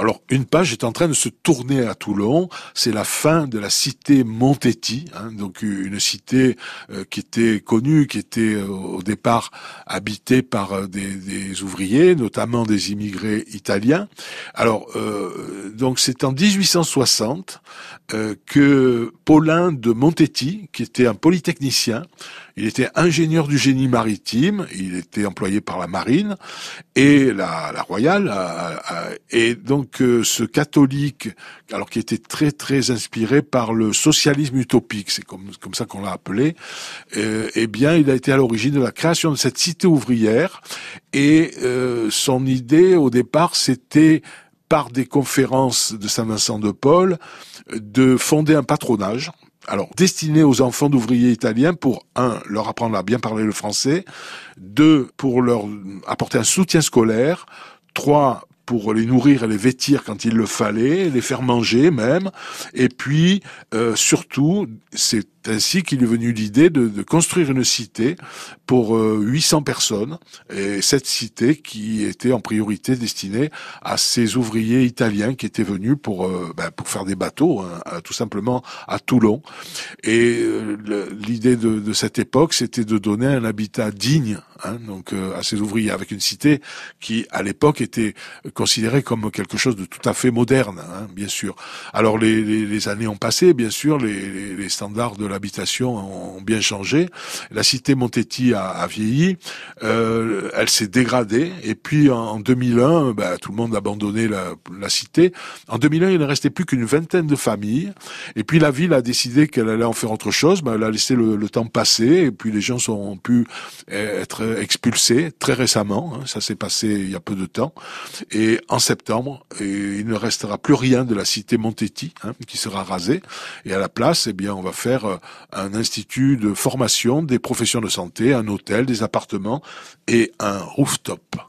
Alors, une page est en train de se tourner à Toulon. C'est la fin de la cité Montetti, hein, donc une cité euh, qui était connue, qui était euh, au départ habitée par euh, des, des, ouvriers, notamment des immigrés italiens. Alors, donc c'est en 1860 que Paulin de Montetti, qui était un polytechnicien, il était ingénieur du génie maritime, il était employé par la marine et la, la royale. et donc euh, ce catholique, alors qui était très très inspiré par le socialisme utopique, c'est comme, comme ça qu'on l'a appelé, euh, eh bien il a été à l'origine de la création de cette cité ouvrière. Et euh, son idée au départ, c'était par des conférences de Saint-Vincent de Paul, de fonder un patronage alors destiné aux enfants d'ouvriers italiens pour un leur apprendre à bien parler le français, deux pour leur apporter un soutien scolaire, trois pour les nourrir et les vêtir quand il le fallait, les faire manger même, et puis euh, surtout, c'est ainsi qu'il est venu l'idée de, de, construire une cité pour 800 euh, personnes, et cette cité qui était en priorité destinée à ces ouvriers italiens qui étaient venus pour euh, ben, pour faire des bateaux, hein, tout simplement à Toulon. Et euh, l'idée de, de, cette époque, c'était de donner un habitat digne, hein, donc à ces ouvriers, avec une cité qui, à l'époque, était considérée comme quelque chose de tout à fait moderne, hein, bien sûr. Alors les, les, les, années ont passé, bien sûr, les, les standards de l'habitation ont bien changé. La cité Montetti a, a vieilli, euh, elle s'est dégradée. Et puis en, 2001, bah, tout le monde a abandonné la, la, cité. En 2001, il ne restait plus qu'une vingtaine de familles. Et puis la ville a décidé qu'elle allait en faire autre chose. Bah, elle a laissé le, le, temps passer. Et puis les gens sont pu être expulsés très récemment. Hein. Ça s'est passé il y a peu de temps. Et en septembre, il ne restera plus rien de la cité Montetti hein, qui sera rasée. Et à la place, eh bien, on va faire euh, un institut de formation des professions de santé, un hôtel, des appartements et un rooftop.